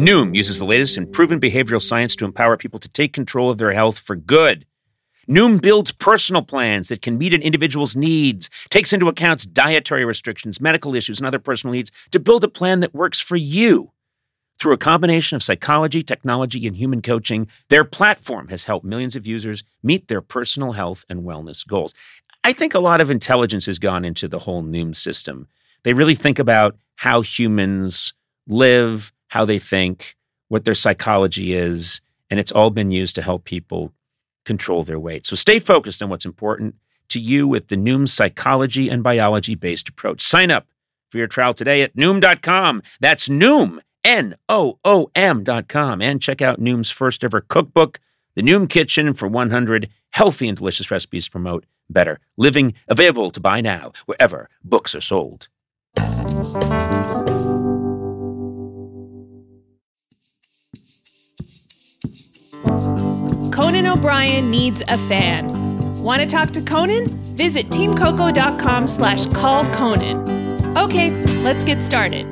Noom uses the latest in proven behavioral science to empower people to take control of their health for good. Noom builds personal plans that can meet an individual's needs, takes into account dietary restrictions, medical issues, and other personal needs to build a plan that works for you. Through a combination of psychology, technology, and human coaching, their platform has helped millions of users meet their personal health and wellness goals. I think a lot of intelligence has gone into the whole Noom system. They really think about how humans live, how they think, what their psychology is, and it's all been used to help people control their weight. So stay focused on what's important to you with the Noom psychology and biology based approach. Sign up for your trial today at Noom.com. That's Noom, N O O M.com. And check out Noom's first ever cookbook, The Noom Kitchen, for 100 healthy and delicious recipes to promote better living. Available to buy now wherever books are sold. Conan O'Brien needs a fan. Want to talk to Conan? Visit teamcoco.com slash call Conan. Okay, let's get started.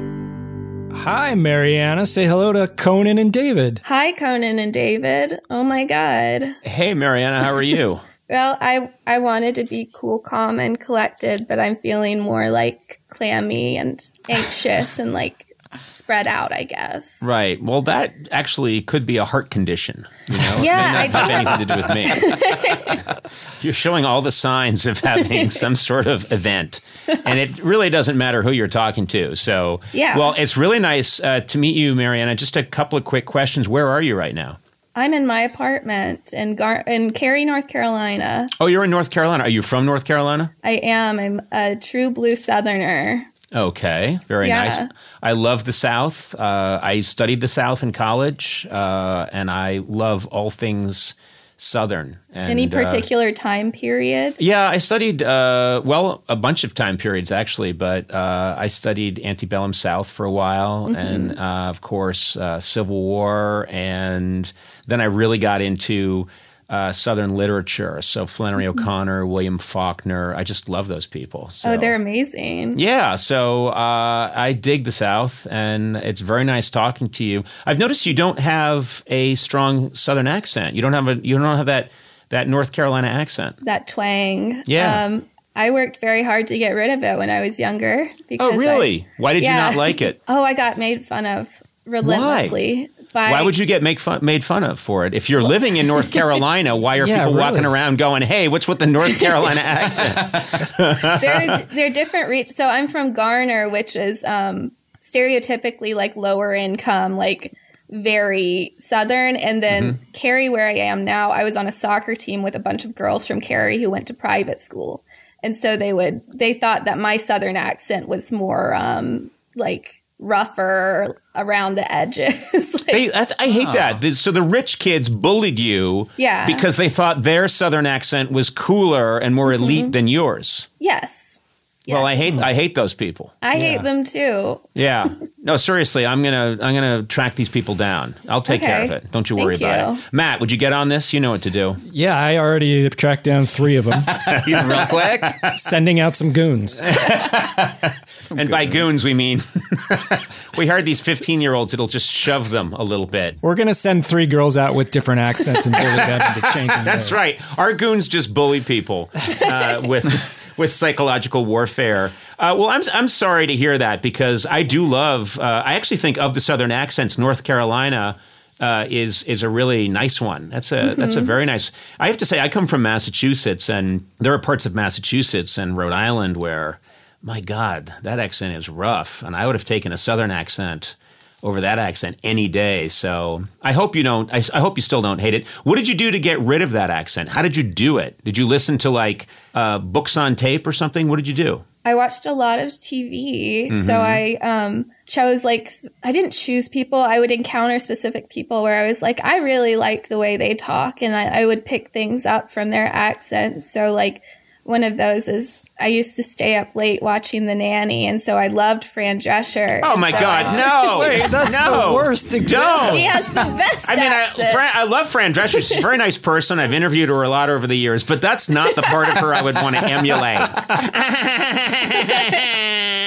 Hi, Mary Anna. Say hello to Conan and David. Hi, Conan and David. Oh my God. Hey, Mary Anna, how are you? Well, I I wanted to be cool, calm, and collected, but I'm feeling more like clammy and anxious and like spread out. I guess. Right. Well, that actually could be a heart condition. You know, Yeah, it may not I have anything to do with me. You're showing all the signs of having some sort of event, and it really doesn't matter who you're talking to. So, Yeah. Well, it's really nice uh, to meet you, Mary Anna. Just a couple of quick questions. Where are you right now? I'm in my apartment in Gar- in Cary, North Carolina. Oh, you're in North Carolina. Are you from North Carolina? I am. I'm a true blue Southerner. Okay, very Yeah. nice. I love the South. Uh, I studied the South in college, uh, and I love all things Southern. And, Any uh, particular time period? Yeah, I studied, uh, well, a bunch of time periods actually, but uh, I studied antebellum South for a while, and uh, of course, uh, Civil War, and then I really got into uh, Southern literature. So Flannery O'Connor, William Faulkner, I just love those people. So. Oh, they're amazing. Yeah, so uh, I dig the South, and it's very nice talking to you. I've noticed you don't have a strong Southern accent. You don't have a you don't have that that North Carolina accent. That twang. Yeah. Um, I worked very hard to get rid of it when I was younger. Because Oh, I- really? Why did you not like it? Oh, I got made fun of relentlessly. By, Why would you get make fun, made fun of for it? If you're living in North Carolina, why are Yeah, people walking around going, "Hey, what's with the North Carolina accent?" They're, they're different reach. So I'm from Garner, which is um, stereotypically like lower income, like very southern. And then Mm-hmm. Cary, where I am now, I was on a soccer team with a bunch of girls from Cary who went to private school. And so they would, they thought that my southern accent was more um, like rougher around the edges. like, They, that's, I hate that. Oh. So the rich kids bullied you, Yeah. because they thought their Southern accent was cooler and more mm-hmm. elite than yours. yes. Well, I hate I hate those people. I hate them too. Yeah. No, seriously, I'm gonna I'm gonna track these people down. I'll take care of it. Don't you worry Thank about you. it. Matt, would you get on this? You know what to do. Yeah, I already tracked down three of them, Real quick. sending out some goons. And by goons, we mean we hired these 15 year olds. It'll just shove them a little bit. We're going to send three girls out with different accents and bully them into changing That's theirs. right. Our goons just bully people uh, with with psychological warfare. Uh, well, I'm I'm sorry to hear that because I do love. Uh, I actually think of the Southern accents, North Carolina. uh, is is a really nice one. That's a that's a very nice. I have to say, I come from Massachusetts, and there are parts of Massachusetts and Rhode Island where, my God, that accent is rough, and I would have taken a Southern accent over that accent any day. So I hope you don't. I, I hope you still don't hate it. What did you do to get rid of that accent? How did you do it? Did you listen to like uh, books on tape or something? What did you do? I watched a lot of TV. Mm-hmm. So I um, chose like, I didn't choose people. I would encounter specific people where I was like, I really like the way they talk. And I, I would pick things up from their accents. So, like, one of those is I used to stay up late watching The Nanny. And so I loved Fran Drescher. Oh my So God, no! Wait, that's no. the worst example. She has the best I mean, I. Fran, I love Fran Drescher. She's a very nice person. I've interviewed her a lot over the years, but that's not the part of her I would want to emulate.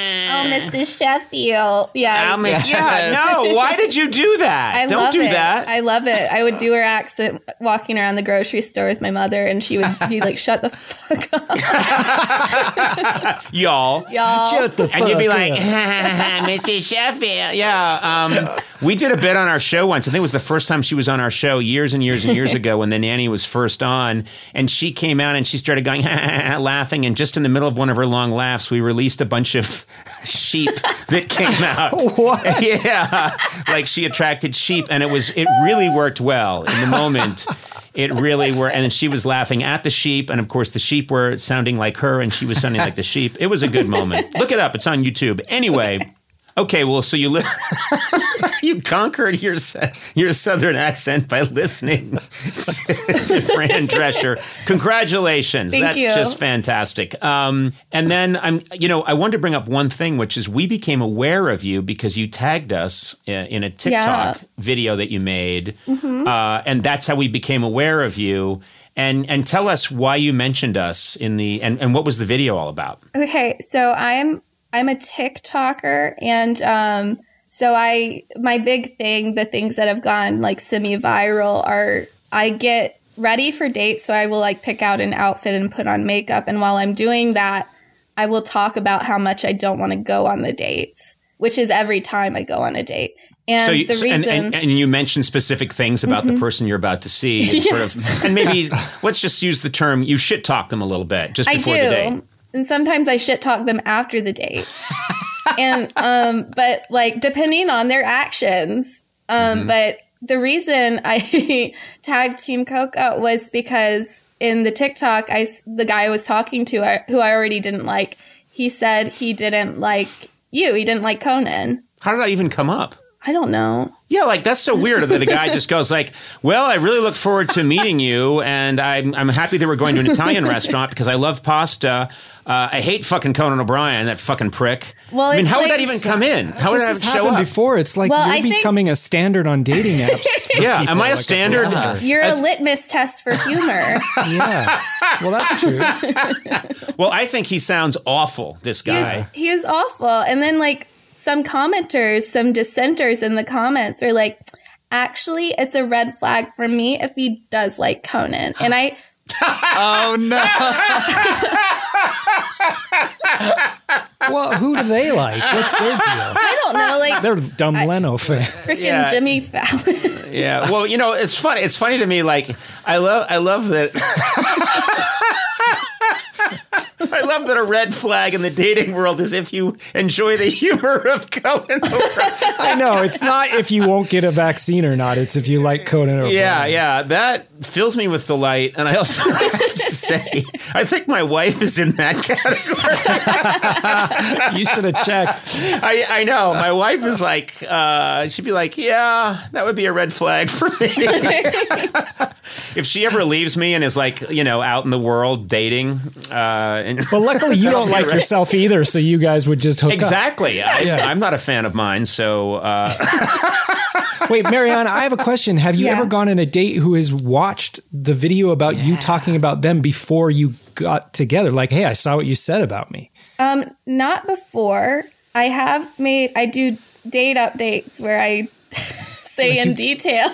Oh, Mr. Sheffield. Yeah. I'll make- yeah, no. Why did you do that? I Don't love do it. that. I love it. I would do her accent walking around the grocery store with my mother, and she would be like, "Shut the fuck up, Y'all. y'all." Shut the fuck And you'd be fuck like, up. Mr. Sheffield. Yeah. Um, we did a bit on our show once. I think it was the first time she was on our show years and years and years ago when the nanny was first on. And she came out and she started going, laughing. And just in the middle of one of her long laughs, we released a bunch of sheep that came out. What? Yeah. Like she attracted sheep. And it was, it really worked well in the moment. It really were, and she was laughing at the sheep, and of course the sheep were sounding like her, and she was sounding like the sheep. It was a good moment. Look it up; it's on YouTube. Anyway, okay, well, so you li- you conquered your your southern accent by listening to Fran Drescher. Congratulations, Thank that's you. just fantastic. Um, and then I'm, you know, I wanted to bring up one thing, which is we became aware of you because you tagged us uh, in a TikTok Yeah. Mm-hmm. video that you made, uh, and that's how we became aware of you. And and tell us why you mentioned us in the and, and what was the video all about? Okay, so I'm I'm a TikToker, and um, so I my big thing, the things that have gone like semi viral are I get ready for dates, so I will like pick out an outfit and put on makeup, and while I'm doing that, I will talk about how much I don't want to go on the dates, which is every time I go on a date. And so you, the reason, and, and, and you mentioned specific things about the person you're about to see, and sort of, and maybe let's just use the term you shit talk them a little bit just before the date. And sometimes I shit talk them after the date. and um but like depending on their actions. Um Mm-hmm. but the reason I tagged Team Coco was because in the TikTok I the guy I was talking to I, who I already didn't like, he said he didn't like you. He didn't like Conan. How did that even come up? I don't know. Yeah, like that's so weird that a guy just goes like, "Well, I really look forward to meeting you, and I'm I'm happy that we're going to an Italian restaurant because I love pasta. Uh, I hate fucking Conan O'Brien, that fucking prick. Well, I mean, it's how would that even come in? How would that has show happened up? before. It's like Well, you're I think- becoming a standard on dating apps. Yeah, people, am I a like standard? brother. You're a litmus test for humor. Yeah. Well, that's true. Well, I think he sounds awful. This He was, guy. he is awful. And then like some commenters, some dissenters in the comments are like, actually, it's a red flag for me if he does like Conan. And I, Oh no! Well, who do they like? What's their deal? I don't know, like They're dumb Leno fans. freaking Yeah. Jimmy Fallon. Yeah. Well, you know, it's funny. It's funny to me. Like, I love, I love that. Love that a red flag in the dating world is if you enjoy the humor of Conan O'Brien. I know it's not if you won't get a vaccine or not. It's if you like Conan O'Brien. Yeah, yeah, that fills me with delight. And I also have to say, I think my wife is in that category. You should have checked. I, I know. My wife is like, uh, she'd be like, yeah, that would be a red flag for me. if she ever leaves me and is like, you know, out in the world dating, uh, and But luckily, you don't like right. yourself either, so you guys would just hook exactly, I, Yeah. I'm not a fan of mine. So, uh. Wait, Mary Anna, I have a question. Have you Yeah. ever gone on a date who has watched the video about you talking about them before you got together? Like, hey, I saw what you said about me. Um, not before. I have made, I do date updates where I say in detail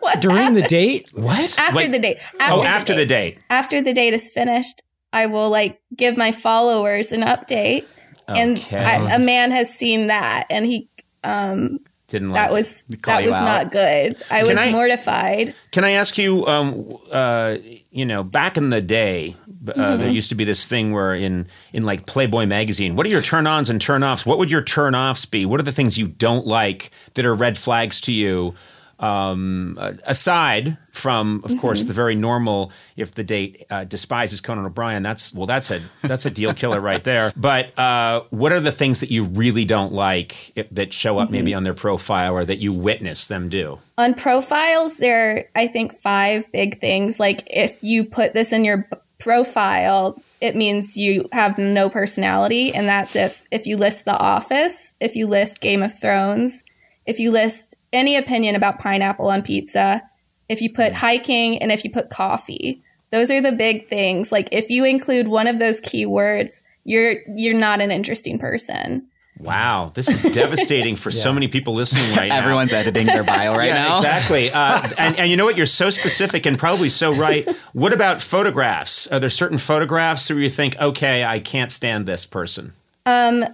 what During the date? what? After Wait, the date. oh, after the date. after the date is finished, I will like give my followers an update. And Okay. I, a man has seen that and he, um, Didn't like that was that was out. not good. I was I- mortified. Can I ask you? Um, uh, you know, back in the day, uh, Mm-hmm. there used to be this thing where in in like Playboy magazine, what are your turn-ons and turn-offs? What would your turn-offs be? What are the things you don't like that are red flags to you? Um, aside from, of course, Mm-hmm. the very normal, if the date uh, despises Conan O'Brien, that's well, that's a that's a deal killer right there. But uh, what are the things that you really don't like if, that show up Mm-hmm. maybe on their profile or that you witness them do? On profiles, there are, I think, five big things. Like if you put this in your b- profile, it means you have no personality. And that's if, if you list The Office, if you list Game of Thrones, if you list any opinion about pineapple on pizza, if you put hiking, and if you put coffee. Those are the big things. Like if you include one of those keywords, you're you're not an interesting person. Wow, this is devastating for so many people listening right now. Everyone's editing their bio right yeah, now. exactly. Uh, and, and you know what? You're so specific and probably so right. What about photographs? Are there certain photographs where you think, okay, I can't stand this person? Um,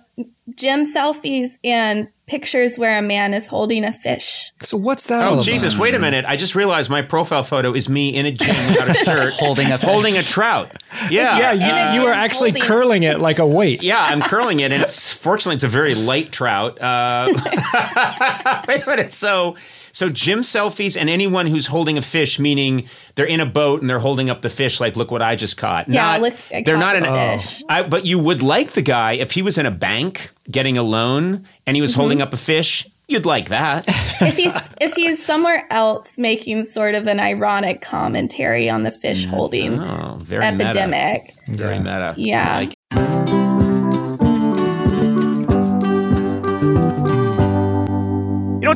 Gym selfies and pictures where a man is holding a fish. So what's that? all Oh, about? Jesus, wait a minute. I just realized my profile photo is me in a gym without a shirt Holding a fish. holding a trout. Yeah. Yeah, you, Uh, you were actually holding- curling it like a weight. Yeah, I'm curling it, and it's fortunately it's a very light trout. Uh, wait a minute. So, so gym selfies and anyone who's holding a fish, meaning they're in a boat and they're holding up the fish, like look what I just caught. Yeah, Not- look, I they're not an. fish. I, but you would like the guy if he was in a bank getting a loan and he was Mm-hmm. holding up a fish. You'd like that. if he's if he's somewhere else making sort of an ironic commentary on the fish holding Oh, very meta. epidemic. Very meta. Yeah. Like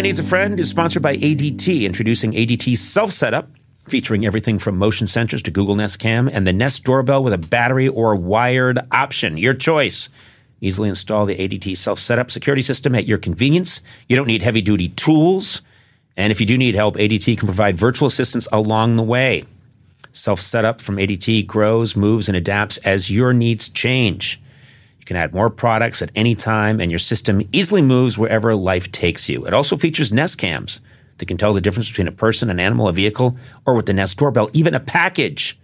O'Brien Needs a Friend is sponsored by ADT, introducing ADT Self Setup, featuring everything from motion sensors to Google Nest Cam and the Nest doorbell with a battery or wired option. Your choice. Easily install the ADT Self Setup security system at your convenience. You don't need heavy duty tools. And if you do need help, ADT can provide virtual assistance along the way. Self setup from ADT grows, moves, and adapts as your needs change. You can add more products at any time, and your system easily moves wherever life takes you. It also features Nest cams that can tell the difference between a person, an animal, a vehicle, or with the Nest doorbell, even a package.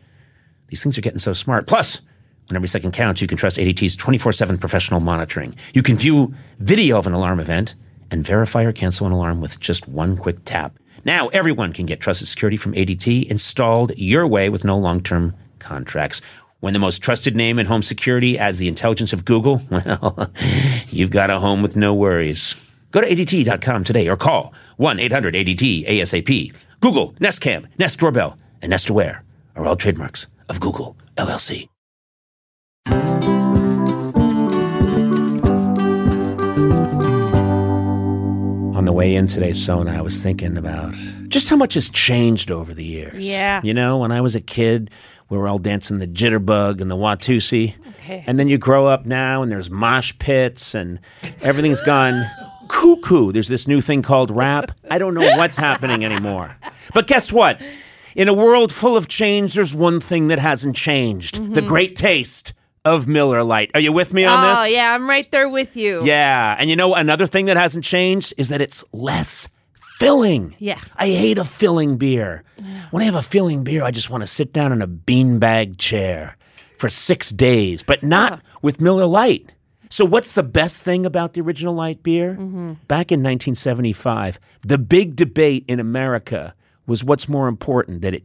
These things are getting so smart. Plus, when every second counts, you can trust ADT's 24 7 professional monitoring. You can view video of an alarm event and verify or cancel an alarm with just one quick tap. Now, everyone can get trusted security from ADT installed your way with no long term contracts. When the most trusted name in home security as the intelligence of Google, well, you've got a home with no worries. Go to ADT.com today or call 1 800 ADT ASAP. Google, Nest Cam, Nest Doorbell, and Nest Aware are all trademarks of Google LLC. On on the way in today, Sona, I was thinking about just how much has changed over the years. Yeah. You know, when I was a kid, we were all dancing the jitterbug and the Watusi. Okay. And then you grow up now and there's mosh pits and everything's gone cuckoo. There's this new thing called rap. I don't know what's happening anymore. But guess what? In a world full of change, there's one thing that hasn't changed the mm-hmm. great taste of Miller Lite. Are you with me on this? Oh, yeah, I'm right there with you. Yeah. And you know, another thing that hasn't changed is that it's less filling. Yeah. I hate a filling beer. When I have a filling beer, I just want to sit down in a beanbag chair for six days, but not uh-huh. with Miller Lite. So, what's the best thing about the original light beer? Mm-hmm. Back in 1975, the big debate in America was what's more important that it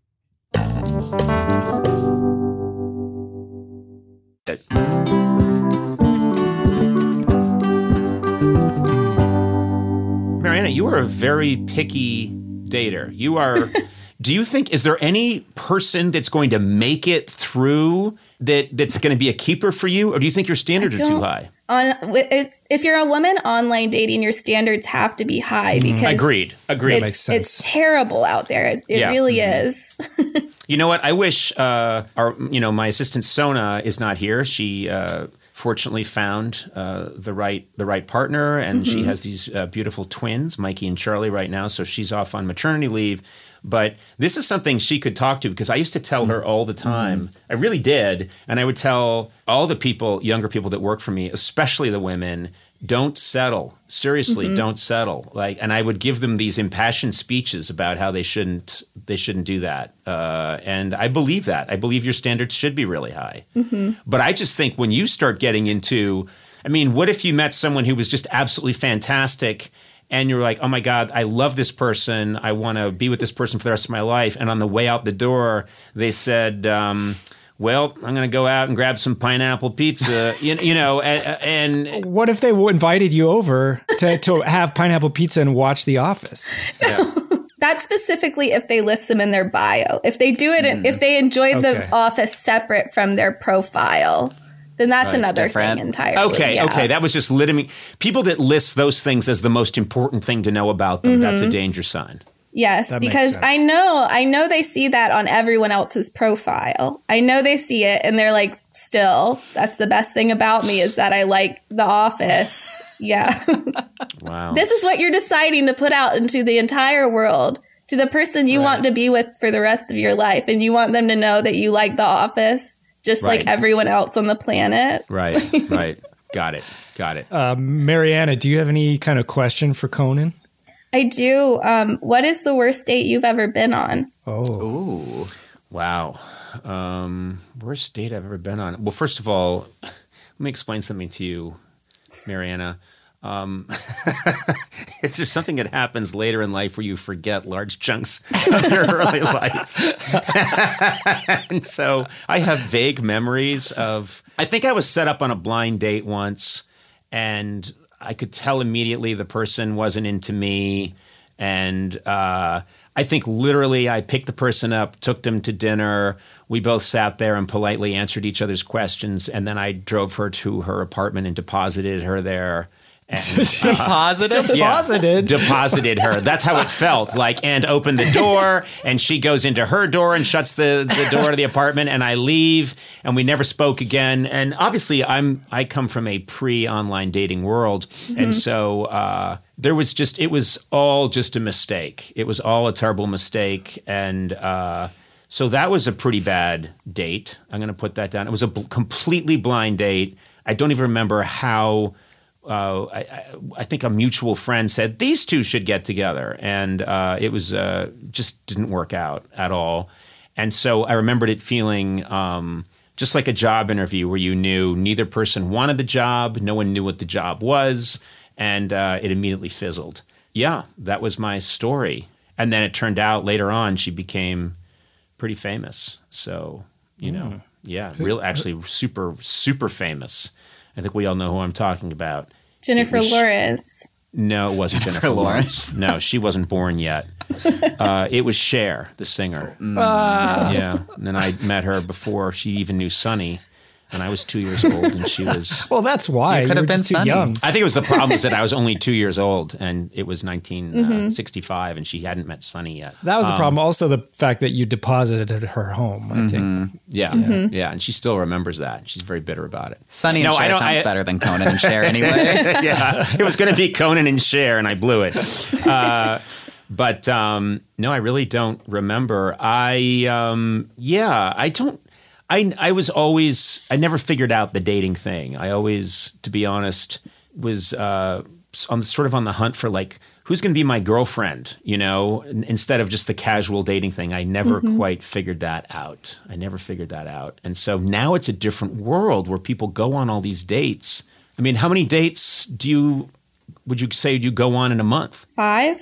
Mary Anna, you are a very picky dater. You are. do you think is there any person that's going to make it through that that's going to be a keeper for you, or do you think your standards are too high? On it's, if you're a woman online dating, your standards have to be high mm, because Agreed. Agreed. It's, Makes sense. it's terrible out there. It, it Yeah. really mm. is. You know what? I wish uh, our, you know, my assistant Sona is not here. She uh, fortunately found uh, the right the right partner, and she has these uh, beautiful twins, Mikey and Charlie, right now. So she's off on maternity leave. But this is something she could talk to because I used to tell her all the time. I really did, and I would tell all the people, younger people that work for me, especially the women, don't settle. Seriously, don't settle. Like, and I would give them these impassioned speeches about how they shouldn't they shouldn't do that. Uh, and I believe that. I believe your standards should be really high. But I just think when you start getting into, I mean, what if you met someone who was just absolutely fantastic? And you're like, oh my God, I love this person. I want to be with this person for the rest of my life. And on the way out the door, they said, um, well, I'm going to go out and grab some pineapple pizza, you, you know, and, and What if they invited you over to, to have pineapple pizza and watch The Office? That's specifically if they list them in their bio. If they do it, if they enjoy Okay. the office separate from their profile, then that's Right, another thing entirely. Okay, Yeah. okay. That was just litany. People that list those things as the most important thing to know about them, that's a mm-hmm. danger sign. Yes, That because. I know, I know they see that on everyone else's profile. I know they see it and they're like, still, that's the best thing about me is that I like The Office. Yeah. Wow. this is what you're deciding to put out into the entire world to the person you want to be with for the rest of your life, and you want them to know that you like The Office just Right. like everyone else on the planet. Right, right. Got it. Got it. Uh, Mary Anna, do you have any kind of question for Conan? I do. Um, what is the worst date you've ever been on? Oh, Ooh. Wow. Um, worst date I've ever been on. Well, first of all, let me explain something to you, Mary Anna. Um, if there's something that happens later in life where you forget large chunks of your early life. and so I have vague memories of, I think I was set up on a blind date once and I could tell immediately the person wasn't into me. And uh, I think literally I picked the person up, took them to dinner. We both sat there and politely answered each other's questions. And then I drove her to her apartment and deposited her there. And, uh, Positive. yeah, Deposited? deposited her. That's how it felt. Like, and opened the door, and she goes into her door and shuts the, the door to the apartment, and I leave, and we never spoke again. And obviously, I'm I come from a pre-online dating world, and so uh, there was just it was all just a mistake. It was all a terrible mistake, and. Uh, so that was a pretty bad date. I'm going to put that down. It was a bl- completely blind date. I don't even remember how. Uh, I, I, I think a mutual friend said these two should get together, and uh, it was uh, just didn't work out at all. And so I remembered it feeling um, just like a job interview where you knew neither person wanted the job, no one knew what the job was, and uh, it immediately fizzled. Yeah, that was my story. And then it turned out later on she became pretty famous. So, you know, yeah, real actually super, super famous. I think we all know who I'm talking about. Jennifer was- Lawrence. No, it wasn't Jennifer, Lawrence. Lawrence. No, she wasn't born yet. Uh, it was Cher, the singer. Mm. Yeah, and then I met her before she even knew Sonny, and I was two years old, and she was. well, that's why You you could have were been just too Sunny. young. I think it was the problem is that I was only two years old, and it was 1965, and she hadn't met Sonny yet. That was the problem. Also, the fact that you deposited her home. I think. Yeah, yeah, and she still remembers that. She's very bitter about it. Sonny No, and I Cher don't- sounds I- better than Conan and Cher anyway. yeah, it was going to be Conan and Cher, and I blew it. Uh, but um, no, I really don't remember. I um, yeah, I don't. I I was always I never figured out the dating thing. I always, to be honest, was uh, on sort of on the hunt for like who's going to be my girlfriend, you know, in- instead of just the casual dating thing. I never quite figured that out. I never figured that out, and so now it's a different world where people go on all these dates. I mean, how many dates do you would you say you go on in a month? Five?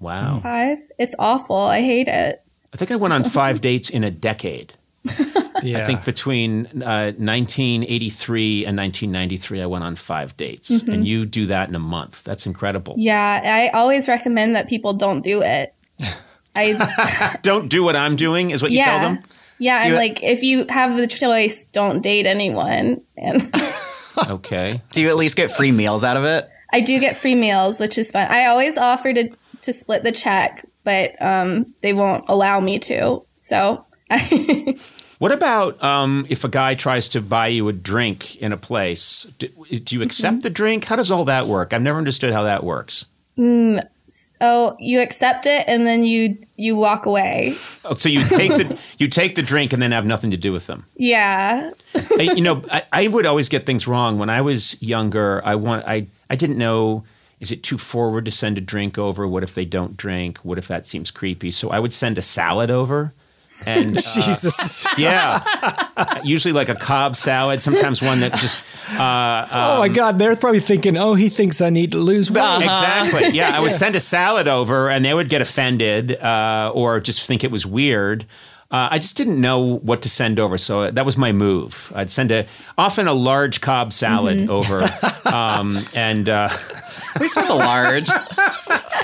Wow. Five? It's awful. I hate it. I think I went on five dates in a decade. Yeah. I think between uh, 1983 and 1993, I went on five dates. And you do that in a month. That's incredible. Yeah, I always recommend that people don't do it. I Don't do what I'm doing, is what you yeah. tell them? Yeah, and it- like if you have the choice, don't date anyone. And Okay. Do you at least get free meals out of it? I do get free meals, which is fun. I always offer to to split the check, but um, they won't allow me to. So What about um, if a guy tries to buy you a drink in a place? Do, do you accept the drink? How does all that work? I've never understood how that works. oh, you accept it and then you you walk away. Oh, so you take the you take the drink and then have nothing to do with them. Yeah. I, you know, I, I would always get things wrong when I was younger. I want I I didn't know. Is it too forward to send a drink over? What if they don't drink? What if that seems creepy? So I would send a salad over, and uh, Jesus. yeah, usually like a Cobb salad. Sometimes one that just uh, oh my God, they're probably thinking, "Oh, he thinks I need to lose weight." Exactly. Yeah, I would send a salad over, and they would get offended uh, or just think it was weird. Uh, I just didn't know what to send over, so that was my move. I'd send a often a large Cobb salad over, um, and uh, At least it was a large.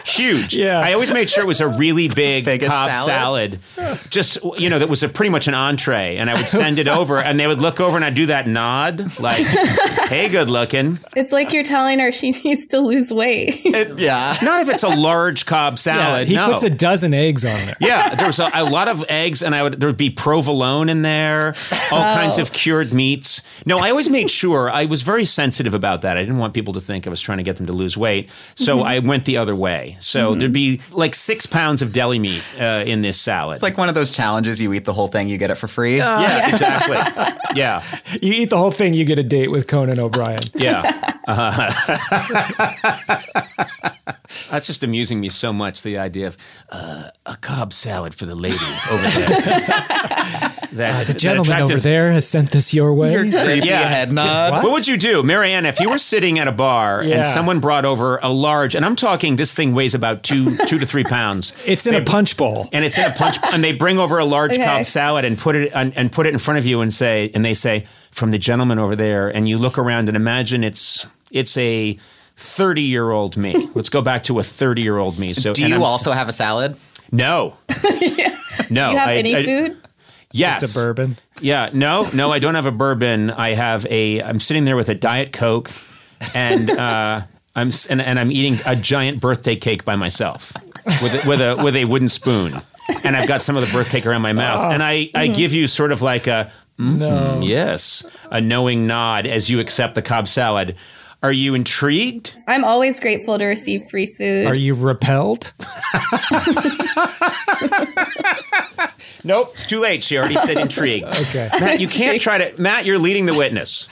Huge. Yeah. I always made sure it was a really big Biggest Cobb salad? salad. Just you know, that was a pretty much an entree, and I would send it over, and they would look over, and I'd do that nod, like, "Hey, good looking." It's like you're telling her she needs to lose weight. It- yeah. Not if it's a large Cobb Yeah, salad. he no. puts a dozen eggs on there. Yeah, there was a, a lot of eggs, and I would there would be provolone in there, all oh. kinds of cured meats. No, I always made sure I was very sensitive about that. I didn't want people to think I was trying to get them to lose weight, so mm-hmm. I went the other way. So there'd be like six pounds of deli meat uh, in this salad. It's like one of those challenges. You eat the whole thing, you get it for free. yeah, exactly. Yeah, You eat the whole thing, you get a date with Conan O'Brien. yeah. Uh, that's just amusing me so much. The idea of uh, a Cobb salad for the lady over there. that, Uh, The that gentleman over there has sent this your way. Creepy Yeah. head nod. What? What would you do, Marianne, if you were sitting at a bar and someone brought over a large, and I'm talking this thing weighs about two two to three pounds. It's in a punch bowl. and it's in a punch and they bring over a large Okay. Cobb salad and put it and, and put it in front of you and say and they say from the gentleman over there and you look around and imagine it's it's a 30 year old me let's go back to a 30 year old me so Do you also have a salad? no no you have I- any I- food? Yes Just a bourbon. yeah no no i don't have a bourbon i have a i'm sitting there with a diet coke and uh i'm and, and i'm eating a giant birthday cake by myself with a, with a with a wooden spoon and i've got some of the birthday cake around my mouth and i i give you sort of like a No. yes a knowing nod as you accept the Cobb salad are you intrigued I'm always grateful to receive free food. Are you repelled? nope it's too late she already said intrigued Okay. matt you can't try to matt you're leading the witness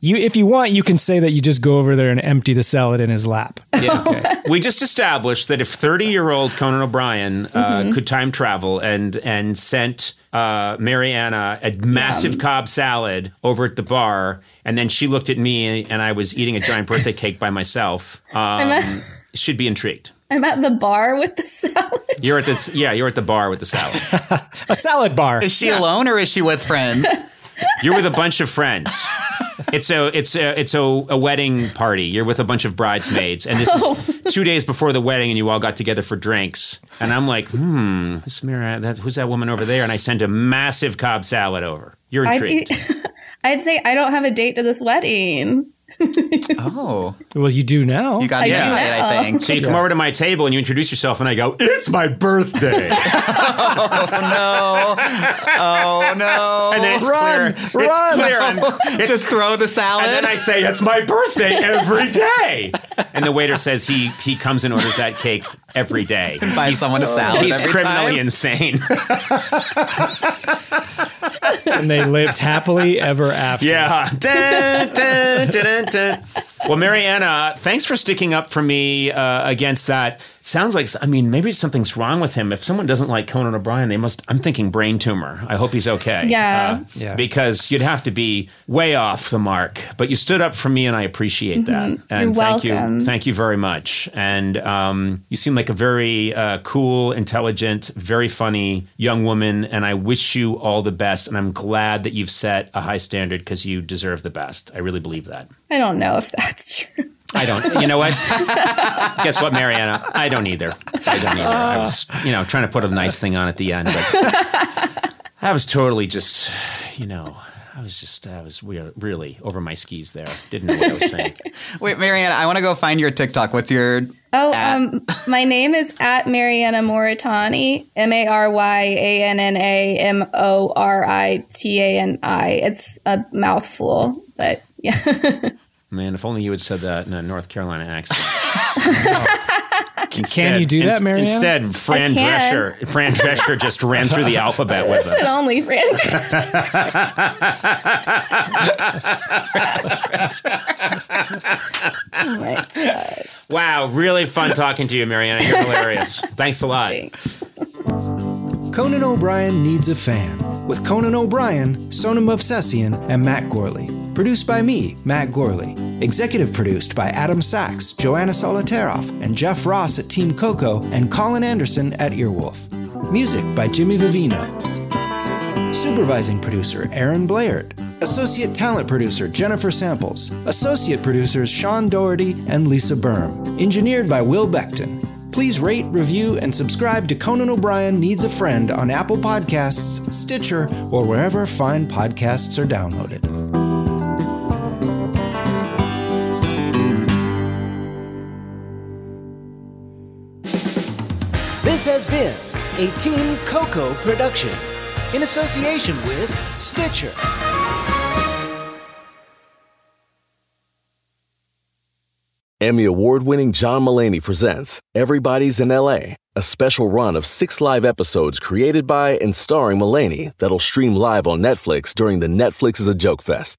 You, if you want, you can say that you just go over there and empty the salad in his lap. Yeah. we just established that if 30 year old Conan O'Brien uh, could time travel and and sent uh, Mary Anna a massive Cobb salad over at the bar, and then she looked at me and I was eating a giant birthday cake by myself, um, she'd be intrigued. I'm at the bar with the salad. You're at this, yeah, you're at the bar with the salad. A salad bar. Is she alone or is she with friends? You're with a bunch of friends. It's a it's a it's a, a wedding party. You're with a bunch of bridesmaids, and this is two days before the wedding, and you all got together for drinks. And I'm like, hmm, this mirror, that who's that woman over there? And I sent a massive Cobb salad over. You're I'd, intrigued. be- I'd say I don't have a date to this wedding. Oh, Well, you do now. you got I an do. I think. so you come over to my table and you introduce yourself, and I go, "It's my birthday," Oh no! Oh, no. And then it's Run, clear, run. it's clear, and it's Just throw the salad. And then I say, "It's my birthday every day." And the waiter says he he comes and orders that cake every day. buy He's- someone a salad. He's every criminally time. insane. and they lived happily ever after. yeah. Dun, dun, dun. Well, Mary Anna, thanks for sticking up for me uh, against that. Sounds like I mean maybe something's wrong with him. If someone doesn't like Conan O'Brien, they must. I'm thinking brain tumor. I hope he's okay. Yeah. Uh, Yeah. Because you'd have to be way off the mark. But you stood up for me, and I appreciate that. And Mm-hmm. You're thank welcome. you, thank you very much. And um, you seem like a very uh, cool, intelligent, very funny young woman. And I wish you all the best. And I'm glad that you've set a high standard because you deserve the best. I really believe that. I don't know if that's true. I don't. You know what? Guess what, Mary Anna? I don't either. I don't either. I was, you know, trying to put a nice thing on at the end, but I was totally just, you know, I was just, I was we- really over my skis there. Didn't know what I was saying. Wait, Mary Anna, I want to go find your TikTok. What's your? Oh, At- um, my name is at Maryanna Moritani, M A R Y A N N A M O R I T A N I. It's a mouthful, but yeah. Man, if only you had said that in a North Carolina accent. Can you do that, ins- Mary Anna? Instead, Fran Drescher, Fran Drescher just ran through the alphabet with Listen, us. only friend. oh my god. Wow, really fun talking to you, Mary Anna. You're hilarious. Thanks a lot. Conan O'Brien Needs a Fan with Conan O'Brien, Sona Movsessian, and Matt Gorley. Produced by me, Matt Gorley. Executive produced by Adam Sachs, Joanna Solotaroff, and Jeff Ross at Team Coco, and Colin Anderson at Earwolf. Music by Jimmy Vivino. Supervising producer Aaron Blaird. Associate talent producer Jennifer Samples. Associate producers Sean Doherty and Lisa Berm. Engineered by Will Becton. Please rate, review, and subscribe to Conan O'Brien Needs a Friend on Apple Podcasts, Stitcher, or wherever fine podcasts are downloaded. This has been a Team Coco production in association with Stitcher. Emmy award winning John Mulaney presents Everybody's in LA, a special run of six live episodes created by and starring Mulaney that'll stream live on Netflix during the Netflix is a Joke Fest.